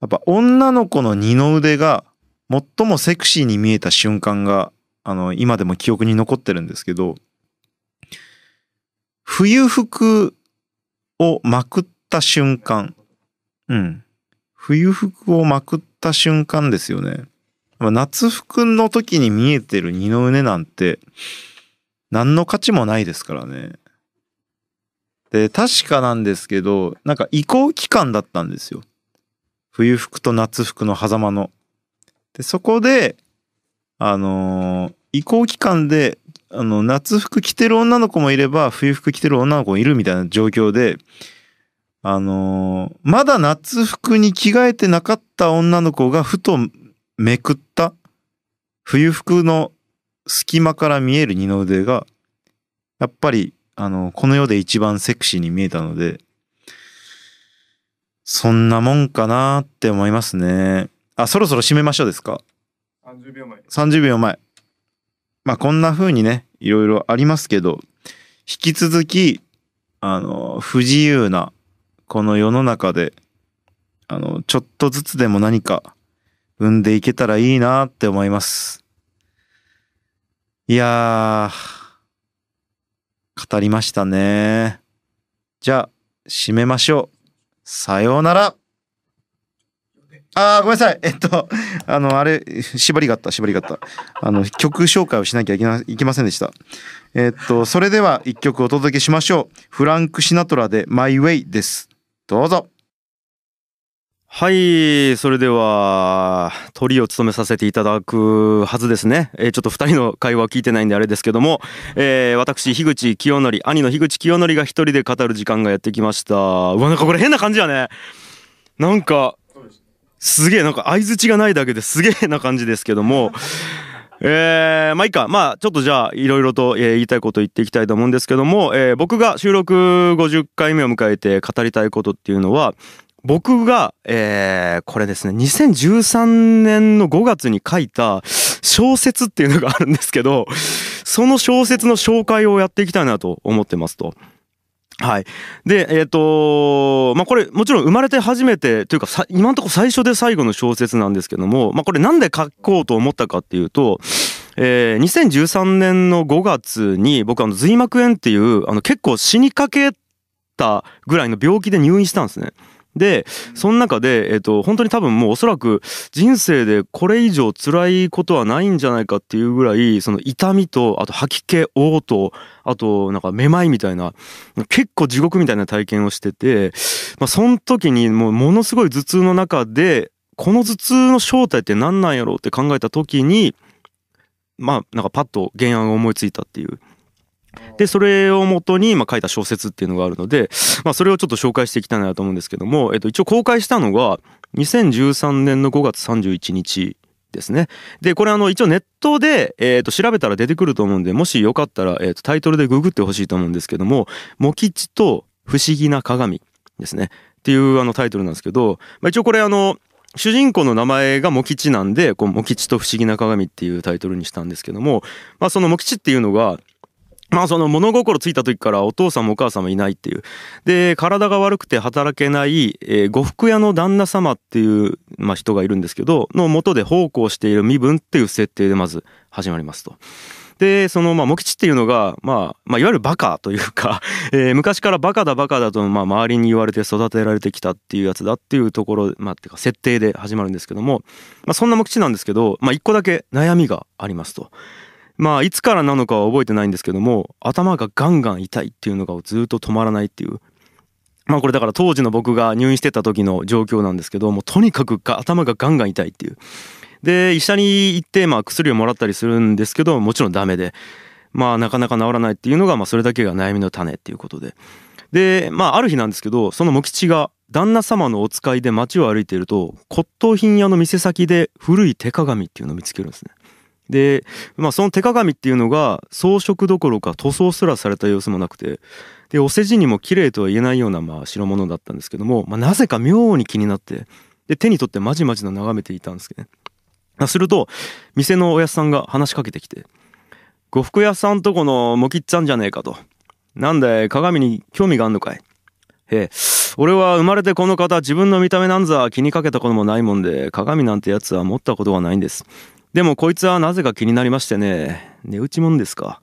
やっぱ女の子の二の腕が最もセクシーに見えた瞬間があの、今でも記憶に残ってるんですけど、冬服をまくった瞬間。うん。冬服をまくった瞬間ですよね。夏服の時に見えてる二の腕なんて、何の価値もないですからね。で、確かなんですけど、なんか移行期間だったんですよ。冬服と夏服の狭間の。で、そこで、あのー移行期間で、あの、夏服着てる女の子もいれば、冬服着てる女の子もいるみたいな状況で、あのーまだ夏服に着替えてなかった女の子がふとめくった冬服の隙間から見える二の腕が、やっぱり、あの、この世で一番セクシーに見えたので、そんなもんかなって思いますね。あ、そろそろ締めましょうですか？30秒前。30秒前。まあこんな風にね、いろいろありますけど、引き続き、あの、不自由な、この世の中で、あの、ちょっとずつでも何か生んでいけたらいいなって思います。いやー、語りましたね。じゃあ、締めましょう。さようなら。あー、ごめんなさい。えっと、あの、あれ、縛りがあった、縛りがあった。あの、曲紹介をしなきゃいけないけませんでした。えっと、それでは一曲お届けしましょう。フランク・シナトラで My Way です。どうぞ。はい、それでは、トリを務めさせていただくはずですね。えーちょっと二人の会話聞いてないんであれですけども、えー私、樋口清則、兄の樋口清則が一人で語る時間がやってきました。うわ、なんかこれ変な感じやね。なんか、すげえ、なんか相づちがないだけですげえな感じですけども、えー、まあいいか。まあちょっとじゃあいろいろと、えー言いたいこと言っていきたいと思うんですけども、えー僕が収録50回目を迎えて語りたいことっていうのは、僕が、えーこれですね、2013年の5月に書いた小説っていうのがあるんですけど、その小説の紹介をやっていきたいなと思ってますと。はい。で、えっ、とまあ、これ、もちろん生まれて初めて、というか、今のところ最初で最後の小説なんですけども、まあ、これなんで書こうと思ったかっていうと、えー2013年の5月に僕あの髄膜炎っていうあの結構死にかけたぐらいの病気で入院したんですね。でその中で、えっと本当に多分もうおそらく人生でこれ以上辛いことはないんじゃないかっていうぐらいその痛みとあと吐き気嘔吐あとなんかめまいみたいな結構地獄みたいな体験をしてて、まあ、その時にもうものすごい頭痛の中でこの頭痛の正体って何なんやろうって考えた時にまあなんかパッと原案を思いついたっていう。でそれをもとにま書いた小説っていうのがあるので、まあ、それをちょっと紹介していきたいなと思うんですけども、えっと、一応公開したのが2013年の5月31日ですね。でこれあの一応ネットで、えー、と調べたら出てくると思うんでもしよかったら、えー、とタイトルでググってほしいと思うんですけども「モキチと不思議な鏡」ですねっていうあのタイトルなんですけど、まあ、一応これあの主人公の名前がモキチなんでこうモキチと不思議な鏡っていうタイトルにしたんですけども、まあ、そのモキチっていうのがまあその物心ついた時からお父さんもお母さんもいないっていう。で、体が悪くて働けない、えー呉服屋の旦那様っていう、まあ、人がいるんですけど、の元で奉公している身分っていう設定でまず始まりますと。で、その、まあ、茂吉っていうのが、まあ、まあ、いわゆるバカというか、えー昔からバカだバカだと、まあ、周りに言われて育てられてきたっていうやつだっていうところ、まあ、っていうか、設定で始まるんですけども、まあ、そんな茂吉なんですけど、まあ、一個だけ悩みがありますと。まあいつからなのかは覚えてないんですけども頭がガンガン痛いっていうのがずっと止まらないっていう。まあこれだから当時の僕が入院してた時の状況なんですけどもとにかく頭がガンガン痛いっていう。で医者に行ってまあ薬をもらったりするんですけどもちろんダメで。まあなかなか治らないっていうのがまあそれだけが悩みの種っていうことで。でまあある日なんですけどその茂吉が旦那様のお使いで街を歩いていると骨董品屋の店先で古い手鏡っていうのを見つけるんですね。で、まあ、その手鏡っていうのが装飾どころか塗装すらされた様子もなくてでお世辞にも綺麗とは言えないようなまあ代物だったんですけども、まあ、なぜか妙に気になってで手に取ってまじまじと眺めていたんですけどね。すると店のおやっさんが話しかけてきて「呉服屋さんとこのもきっちゃんじゃねえか」と「なんだい鏡に興味があんのかい?」へえ俺は生まれてこの方自分の見た目なんざ気にかけたこともないもんで鏡なんてやつは持ったことがないんです。でもこいつはなぜか気になりましてね。値打ちもんですか。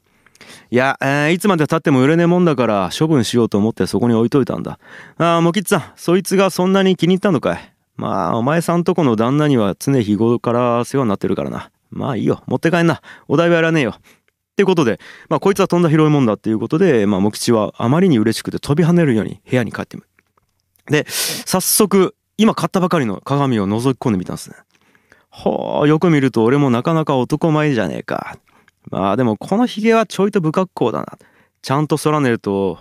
いや、えーいつまで経っても売れねえもんだから処分しようと思ってそこに置いといたんだ。ああもきっつぁんそいつがそんなに気に入ったのかい。まあお前さんとこの旦那には常日頃から世話になってるからな。まあいいよ。持って帰んな。お代はいらねえよ。ってことで、まあ、こいつはとんだ広いもんだっていうことで、まあ、茂吉はあまりに嬉しくて飛び跳ねるように部屋に帰ってみる。で、早速、今買ったばかりの鏡を覗き込んでみたんですね。ほう、よく見ると俺もなかなか男前じゃねえか。まあでもこのヒゲはちょいと不格好だな。ちゃんと剃らねえと、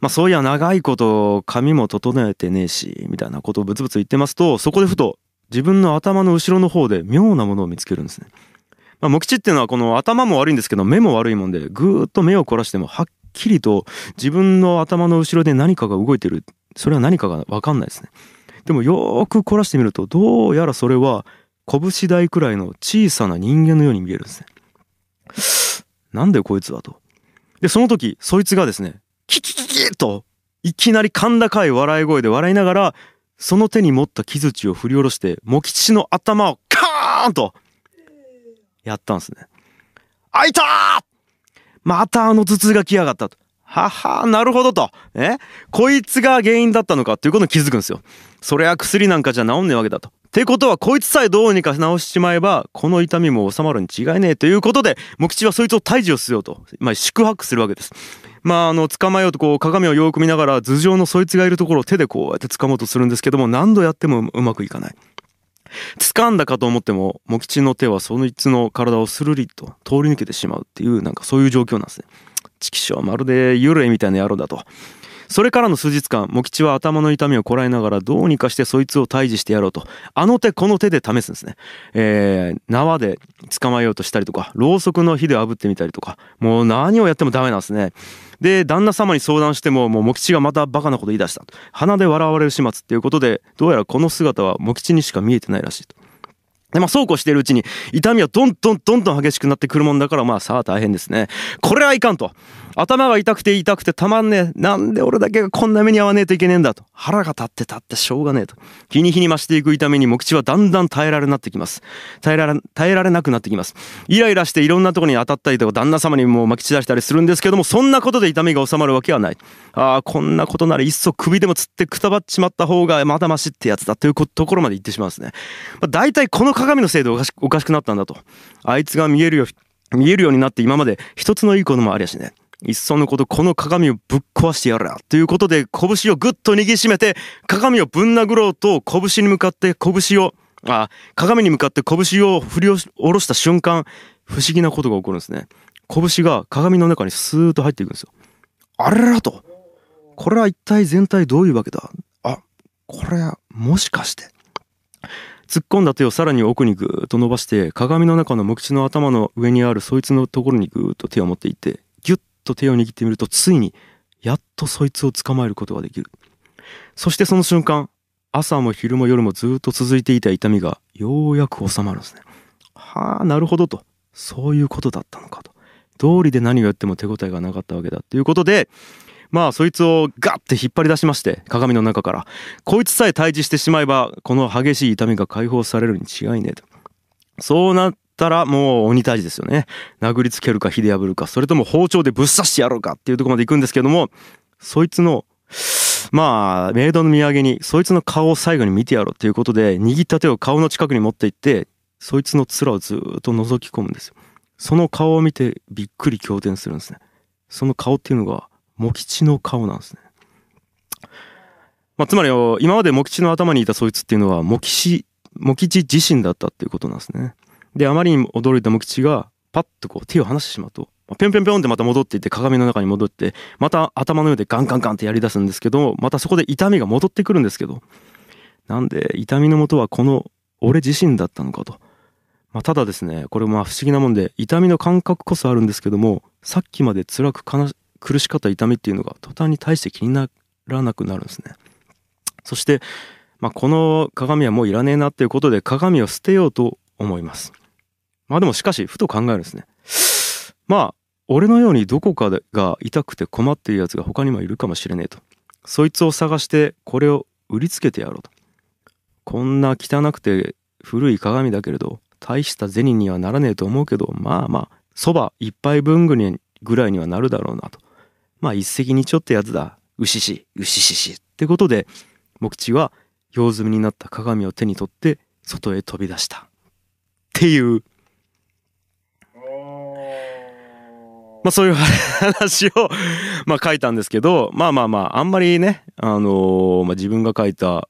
まあそういや長いこと髪も整えてねえし、みたいなことをブツブツ言ってますと、そこでふと自分の頭の後ろの方で妙なものを見つけるんですね。まあ、茂吉っていうのはこの頭も悪いんですけど目も悪いもんでぐーっと目を凝らしてもはっきりと自分の頭の後ろで何かが動いてるそれは何かが分かんないですねでもよーく凝らしてみるとどうやらそれは拳大くらいの小さな人間のように見えるんですねなんでこいつはとでその時そいつがですねキキキキッといきなり甲高い笑い声で笑いながらその手に持った木槌を振り下ろして茂吉の頭をカーンとやったんですね。あいたーまたあの頭痛が来やがったと。ははなるほどと。え？こいつが原因だったのかっていうことに気づくんですよ。そりゃ薬なんかじゃ治んねえわけだと。ってことはこいつさえどうにか治しちまえばこの痛みも治まるに違いねえということで茂吉はそいつを退治をしようと、まあ、宿泊するわけです。まああの捕まえようとこう鏡をよく見ながら頭上のそいつがいるところを手でこうやって掴もうとするんですけども何度やってもうまくいかない。掴んだかと思っても茂吉の手はそのいつの体をスルリと通り抜けてしまうっていうなんかそういう状況なんですね。チキショーまるで幽霊みたいな野郎だと。それからの数日間茂吉は頭の痛みをこらえながらどうにかしてそいつを退治してやろうと。あの手この手で試すんですね、えー、縄で捕まえようとしたりとかろうそくの火で炙ってみたりとか。もう何をやってもダメなんですね。で旦那様に相談してももう茂吉がまたバカなこと言い出した鼻で笑われる始末っていうことでどうやらこの姿は茂吉にしか見えてないらしいと。で、まあ、そうこうしているうちに、痛みはどんどんどんどん激しくなってくるもんだから、まあ、さあ大変ですね。これはいかんと。頭が痛くて痛くてたまんねえ。なんで俺だけがこんな目に遭わねえといけねえんだと。腹が立って立ってしょうがねえと。日に日に増していく痛みに、目口はだんだん耐えられなってきます。耐えられ、耐えられなくなってきます。イライラしていろんなところに当たったりとか、旦那様にもう巻き散らしたりするんですけども、そんなことで痛みが収まるわけはない。ああ、こんなことならいっそ首でもつってくたばっちまった方がまだましってやつだというところまで言ってしまうんですね。まあ、大体この鏡のせいでおかしおかしくなったんだと。あいつが見えるよ、見えるようになって今まで一つのいいこともありやしね。いっそのことこの鏡をぶっ壊してやるな。ということで拳をぐっと握りしめて鏡をぶん殴ろうと拳に向かって拳をあ鏡に向かって拳を振り下ろした瞬間不思議なことが起こるんですね。拳が鏡の中にスーッと入っていくんですよ。あれらと。これは一体全体どういうわけだ？あこれはもしかして。突っ込んだ手をさらに奥にぐーっと伸ばして鏡の中の無口の頭の上にあるそいつのところにぐーっと手を持っていってギュッと手を握ってみるとついにやっとそいつを捕まえることができる。そしてその瞬間朝も昼も夜もずっと続いていた痛みがようやく収まるんですね。はあなるほどと。そういうことだったのかと。道理で何をやっても手応えがなかったわけだっていうことでまあそいつをガッて引っ張り出しまして鏡の中から。こいつさえ退治してしまえばこの激しい痛みが解放されるに違いねえと。そうなったらもう鬼退治ですよね。殴りつけるか火で破るかそれとも包丁でぶっ刺してやろうかっていうとこまで行くんですけどもそいつのまあメイドの土産にそいつの顔を最後に見てやろうっていうことで握った手を顔の近くに持って行ってそいつの面をずっと覗き込むんですよ。その顔を見てびっくり仰天するんですね。その顔っていうのが茂吉の顔なんですね。まあ、つまり今まで茂吉の頭にいたそいつっていうのは茂吉茂吉自身だったっていうことなんですね。であまりに驚いた茂吉がパッとこう手を離してしまうと。ぴょんぴょんぴょんってまた戻っていって鏡の中に戻ってまた頭の上でガンガンガンってやり出すんですけどまたそこで痛みが戻ってくるんですけど。なんで痛みの元はこの俺自身だったのかと。まあ、ただですねこれまあ不思議なもんで痛みの感覚こそあるんですけどもさっきまで辛く悲し苦しかった痛みっていうのが途端に対して気にならなくなるんですね。そして、まあ、この鏡はもういらねえなっていうことで鏡を捨てようと思います。まあでもしかしふと考えるんですね。まあ俺のようにどこかが痛くて困っているやつが他にもいるかもしれねえと。そいつを探してこれを売りつけてやろうと。こんな汚くて古い鏡だけれど大した銭にはならねえと思うけどまあまあそば一杯分ぐらいにはなるだろうなと。まあ一石二鳥ってやつだ。牛し、牛しし。ってことで、茂吉は用済みになった鏡を手に取って外へ飛び出した。っていう、まあそういう話を、まあ書いたんですけど、まあまあまあ、あんまりね、あのーまあ自分が書いた、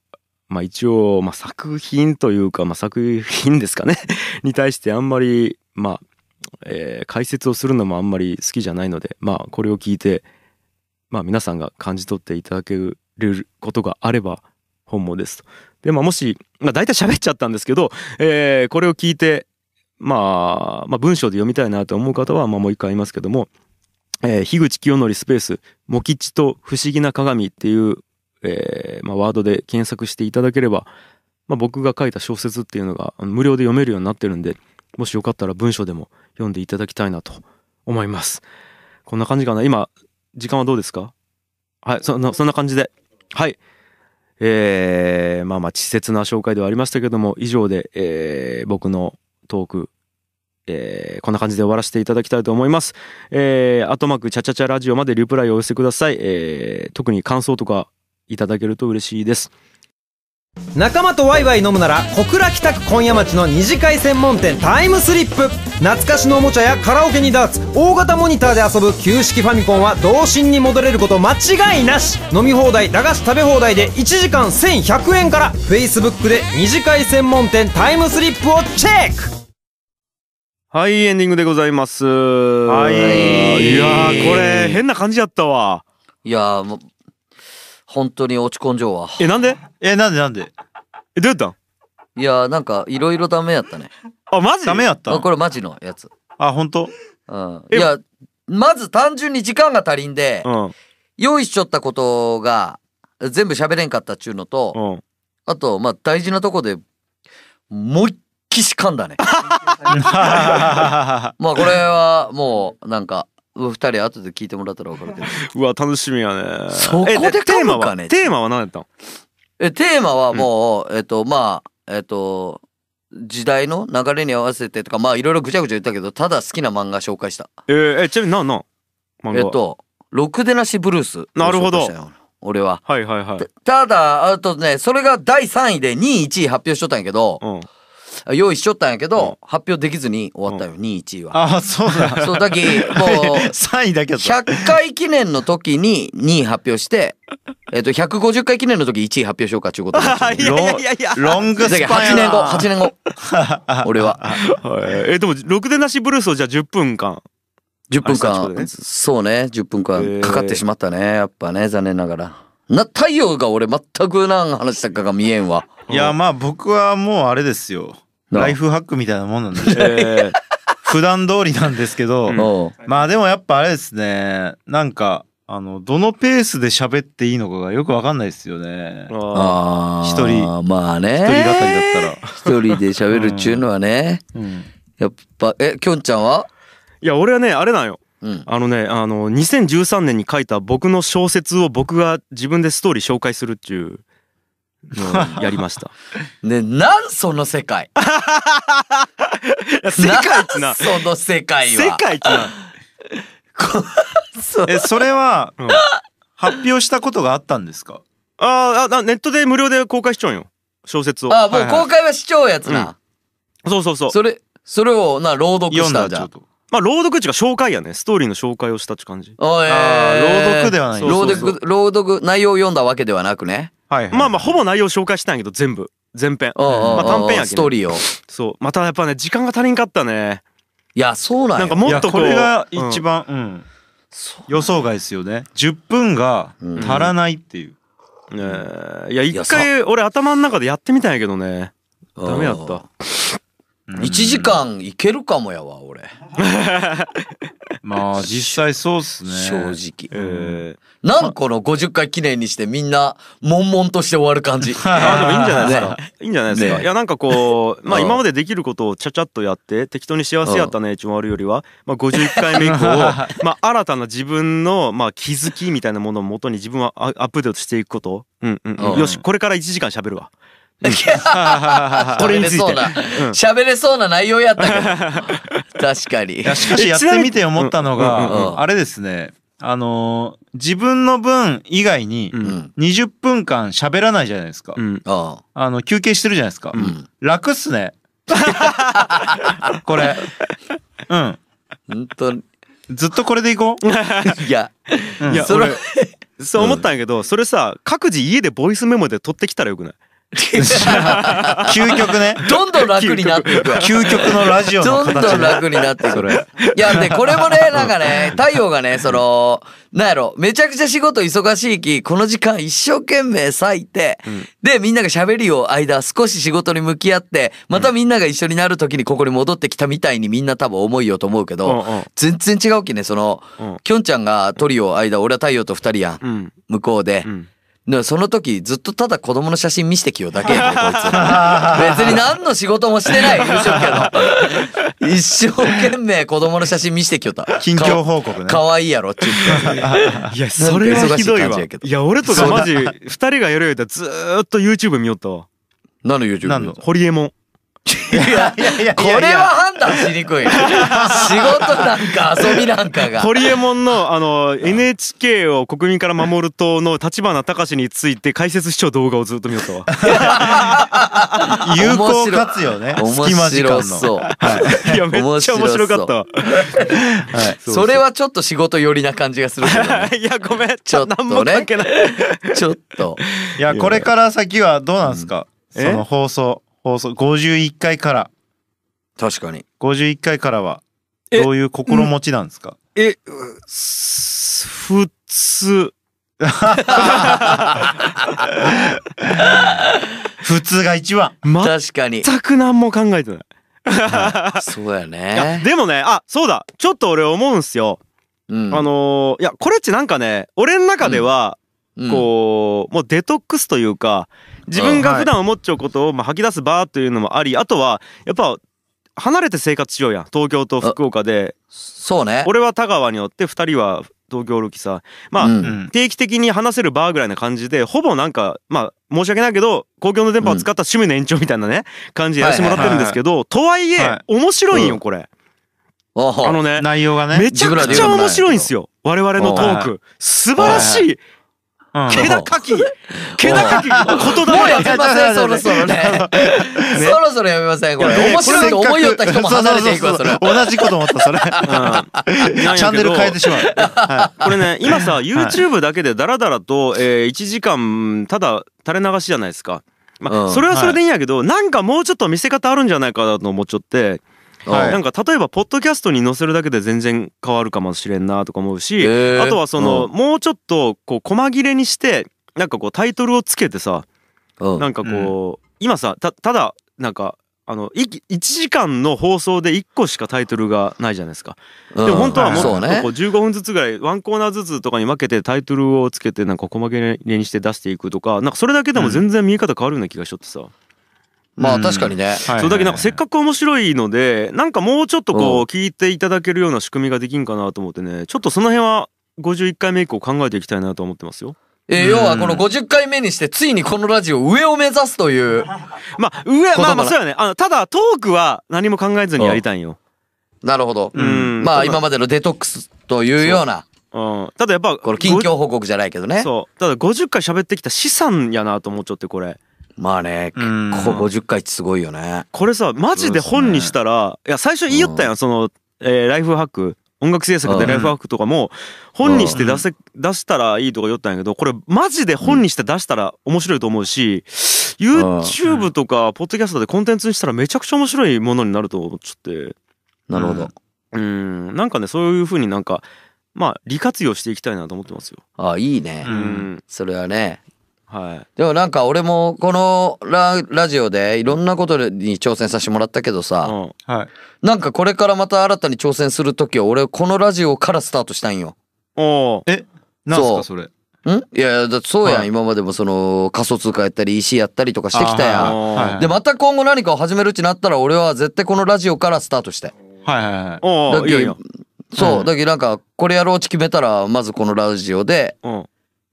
まあ一応、まあ作品というか、まあ作品ですかね、に対してあんまり、まあ、えー解説をするのもあんまり好きじゃないので、まあこれを聞いて、まあ皆さんが感じ取っていただけることがあれば本望ですと。で、まあもし、まあ大体喋っちゃったんですけど、えーこれを聞いて、まあ、まあ文章で読みたいなと思う方は、まあもう一回言いますけども、えー、樋口清則スペース、モキチと不思議な鏡っていう、えーまあ、ワードで検索していただければ、まあ、僕が書いた小説っていうのが無料で読めるようになってるんで、もしよかったら文章でも読んでいただきたいなと思います。こんな感じかな。今、時間はどうですか？はい、そんな、そんな感じで。はい。えー、まあまあ、稚拙な紹介ではありましたけども、以上で、えー、僕のトーク、えー、こんな感じで終わらせていただきたいと思います。えー、アットマークチャチャチャラジオまでリプライをお寄せください。えー、特に感想とかいただけると嬉しいです。仲間とワイワイ飲むなら小倉北区今夜町の二次会専門店タイムスリップ。懐かしのおもちゃやカラオケにダーツ大型モニターで遊ぶ旧式ファミコンは童心に戻れること間違いなし。飲み放題駄菓子食べ放題で1時間1100円から。Facebook で二次会専門店タイムスリップをチェック。はい、エンディングでございます。はい。いやー、これ、変な感じやったわ。いやーもう本当に落ち込んじゃうわ。え、なんで？えなんでなんで？え、どうやったん？いやーなんかいろいろダメやったね。あ、マジ？ダメやった？あこれマジのやつ。あ本当？うん。えいやまず単純に時間が足りんでうん、用意しちょったことが全部喋れんかったっちゅうのとうん。あとまあ大事なとこでもう一気し噛んだね。まあこれはもうなんか二人後で聞いてもらったら分かるけど。うわ、楽しみやね。そこでえテーマは？テーマは何やったん？えテーマはもう、えっとまあえっと時代の流れに合わせてとかまあいろいろぐちゃぐちゃ言ったけどただ好きな漫画紹介した。えーえ、ちなみになんなん？漫画は？えっと「ろくでなしブルース」な。るほど。俺は。はいはいはい。ただあとねそれが第3位で2位1位発表しとったんやけどうん。用意しとったんやけど、発表できずに終わったよ、2位1位は。あそうだそうだき もう3位だけだった100回記念の時に2位発表して、えっと、150回記念の時1位発表しようかっていうこといや いやいやいや。ロングスだパンやけど8年後、な8年後。俺は。はいえ、でも、ろくでなしブルースをじゃあ10分間。10分間、そうね、10分間かかってしまったね。やっぱね、残念ながら。な、太陽が俺全く何話したかが見えんわ。いやまあ僕はもうあれですよ。なライフハックみたいなもんなんで。え。ー 普段通りなんですけど、うん。まあでもやっぱあれですね。なんかあのどのペースで喋っていいのかがよくわかんないですよね。あああ。一人。まあね。一人語りだったら、一人で喋るっちゅうのはね。うん、やっぱ、え、きょんちゃんは？ーいや、俺はね、あれなんよ。うん。あのねあの2013年に書いた僕の小説を僕が自分でストーリー紹介するっていうやりました。ねなんその世界。世界ってなその世界は。世界ってな そう。えそれはうん。発表したことがあったんですか？あーあネットで無料で公開しちゃうんよ。小説を。あもう公開は視聴やつな、そうそうそう。それそれをな朗読したんじゃ。んまあ朗読っていうか紹介やね。ストーリーの紹介をしたって感じ。あー朗読ではない。朗読朗読内容を読んだわけではなくねはいはい。まあまあほぼ内容紹介したんやけど全部。全編。うんうんうん。まあ短編やけど。ストーリーを。そう。またやっぱね時間が足りんかったね。いやそうなんや。なんかもっとこういやこれがうん一番うん。そう予想外ですよね。10分が足らないっていう。ねえ。いや一や回俺頭の中でやってみたんやけどね。ダメやった。うん1時間いけるかもやわ俺。まあ実際そうっすね。正直。えなんこの50回記念にしてみんな悶々として終わる感じ。ー、あでもいいんじゃないですか、ね。いいんじゃないですか、ね。いやなんかこうまあうん。今までできることをちゃちゃっとやって適当に幸せやったね一番悪いよりは、まあ、51回目以降 まあ新たな自分のまあ気づきみたいなものをもとに自分はアアップデートしていくこと、うんうんうん。うん。よしこれから1時間喋るわ これについて。喋れそうな内容やったけど。確かに。しかしやってみて思ったのがあれですね。あのー自分の分以外にううん。ん20分間喋らないじゃないですか。うん。ああ。の休憩してるじゃないですか。うん。楽っすね。これ。うん。本当に。ずっとこれでいこう？いや。うん。いやそれ俺そう思ったんやけどそれさ各自家でボイスメモで撮ってきたらよくない？究極ね。どんどん楽になっていくわ究極のラジオのどんど形ねん楽になってくる。いや、で、これもね、なんかね、太陽がね、その、なんやろ、めちゃくちゃ仕事忙しいき、この時間一生懸命割いて、で、みんなが喋りを間、少し仕事に向き合って、またみんなが一緒になる時にここに戻ってきたみたいにみんな多分思いようと思うけうんど、うん。全然違うきね、そのうん、きょんちゃんがトリオ間、俺は太陽と二人やん、うん。向こうで。う。んでその時ずっとただ子供の写真見してきようだけやでこいつ 別に何の仕事もしてない。言うしょうけど一生懸命子供の写真見してきよった近況報告ね。かわいいやろって言っていやそれはひどいわ。い感じやけど。いや俺とかマジ2人がやるよりだずーっと YouTube 見よったわ。何の YouTube 何の？ホリエモンいやいやいやこれは判断しにくい。仕事なんか遊びなんかが。ホリエモンのあの NHK を国民から守る党の立花隆について解説しちゃう動画をずっと見よったわ。有効活用ね。面隙間時間の。白そういやめっちゃ面白かったわ。それはちょっと仕事寄りな感じがするけどね。いやごめん。ちょっとも関係ない。ちょっと。いやこれから先はどうなんですか？うん。その放送放送51回から。確かに。51回からはえどういう心持ちなんですか？えうす普通普通が一番。確かに。全く何も考えてない。そうやね。でもねあそうだ。ちょっと俺思うんすよ、うん。あのーいやこれっちなんかね俺の中では、うん。こうもうデトックスというか自分が普段思っちゃうことをまあ吐き出す場というのもありあとはやっぱ離れて生活しようやん。東京と福岡で。そうね。俺は田川におって2人は東京おるきさまあ、定期的に話せるバーぐらいな感じでほぼなんかまあ申し訳ないけど公共の電波を使った趣味の延長みたいなね感じでやらせてもらってるんですけどとはいえは面白いんうん。よこれ。あのね内容がね。めちゃくちゃ面白いんすよ。我々のトーはク素晴らしい。うん気高き気高き。言もうや霊めません。そろそろねそろそろやめませんこれ。面白いと思いよった人も離れていくわそれ。同じこと思ったそれ。チャンネル変えてしまう。はこれね今さ YouTube だけでダラダラと、えー、1時間ただ垂れ流しじゃないですか。まあ、うん。それはそれでいいんやけど、なんかもうちょっと見せ方あるんじゃないかなと思っちゃって、はい。なんか例えばポッドキャストに載せるだけで全然変わるかもしれんなとか思うし、あとはその、うん。もうちょっとこう細切れにしてなんかこうタイトルをつけてさ、うん。なんかこう、今さたただなんかあのい1時間の放送で1個しかタイトルがないじゃないですか。うん。でも本当はもっそうね。とこう15分ずつぐらいワンコーナーずつとかに分けてタイトルをつけてなんか細切れにして出していくとかなんかそれだけでも全然見え方変わるような気がしとってさ。まあうん。確かにね。はい。そうだけどなんかせっかく面白いのでなんかもうちょっとこう聞いていただけるような仕組みができんかなと思ってね。ちょっとその辺は51回目以降考えていきたいなと思ってますよ。えー要はこの50回目にしてついにこのラジオ上を目指すという。まあ上まあまあそうやね。あのただトークは何も考えずにやりたいんよ。なるほど。うん。まあ今までのデトックスというような、うん、ただやっぱこの近況報告じゃないけどね。そう。ただ50回喋ってきた資産やなと思っちゃってこれまあね、結うん構50回ってすごいよね。これさマジで本にしたら、いや最初言いよったやんその、えーライフハック音楽制作でライフハックとかも本にして出せ出したらいいとか言ったんやけどこれマジで本にして出したら面白いと思うし YouTube とかポッドキャストでコンテンツにしたらめちゃくちゃ面白いものになると思っちゃってなるほど。うんなんかねそういう風になんかまあ利活用していきたいなと思ってますよ。あいいね。うんそれはね。はい。でもなんか俺もこのララジオでいろんなことに挑戦させてもらったけどさ、うん。はい。なんかこれからまた新たに挑戦する時は俺このラジオからスタートしたんよ。おー。え？なんすかそれ。ん？いやいやだってそうやん、はい。今までもその仮想通貨やったり EC やったりとかしてきたやん。あー。はいでまた今後何かを始めるってなったら俺は絶対このラジオからスタートして。はいはいはい。おだけーいいよいいよ。そう、うん。だけどなんかこれやろうって決めたらまずこのラジオでうん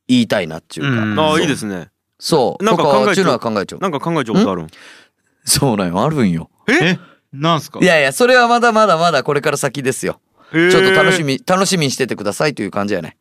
言いたいなっていうか。うんああいいですね。そう。なんか考えちゃう。なんか考えちゃうことあるん？そうなんよ、あるんよ。え？なんすか？いやいや、それはまだまだまだこれから先ですよ。ちょっと楽しみ、楽しみにしててくださいという感じやね。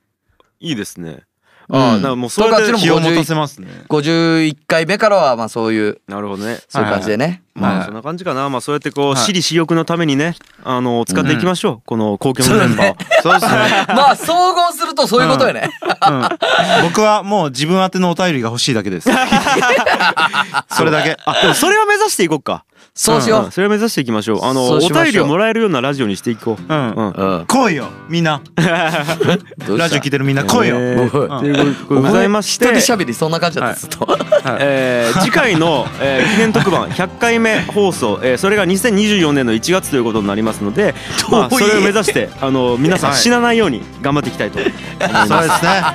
いいですね。うんああ、なんかもうそうやってとかっていうのも気を持たせますね51回目からはまあそういう、なるほどね。そういう感じでね。はいまあそんな感じかな。まあそうやってこうはい私利私欲のためにね、あの使っていきましょう。この公共のメンバーを。そうですねまあ総合するとそういうことよね。うん 僕はもう自分宛てのお便りが欲しいだけです それだけあでもそれを目指していこうか。そうしよんそれを目指していきましょう。あのお便りをもらえるようなラジオにしていこう。うんうん。う。うん。来いよみんな ラジオ聞いてるみんな来いよ、えーということでございまして。一人喋りそんな感じだったずっと。えー次回の、えー記念特番 100回目放送、えーそれが2024年の1月ということになりますので、まあ、それを目指してあの皆さんはい死なないように頑張っていきたいと思います。そうですねさ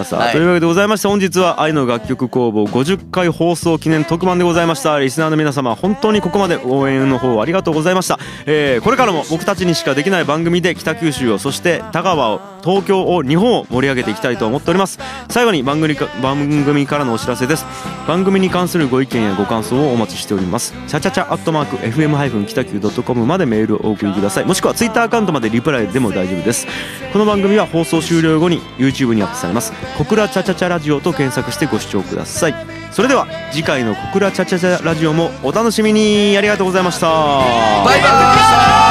あさあはいというわけでございまして本日は愛の楽曲工房50回放送記念特番でございましたリスナーの皆様本当にここまで応援の方ありがとうございました、えーこれからも僕たちにしかできない番組で北九州をそして田川を東京を日本を盛り上げていきたいと思っております。最後に番組か番組からのお知らせです。番組に関するご意見やご感想をお待ちしております。チャチャチャアットマーク FM- 北九 .com までメールをお送りください。もしくはツイッターアカウントまでリプライでも大丈夫です。この番組は放送終了後に YouTube にアップされます。小倉チャチャチャラジオと検索してご視聴ください。それでは次回の小倉チャチャチャラジオもお楽しみに。ありがとうございました。バイバイ。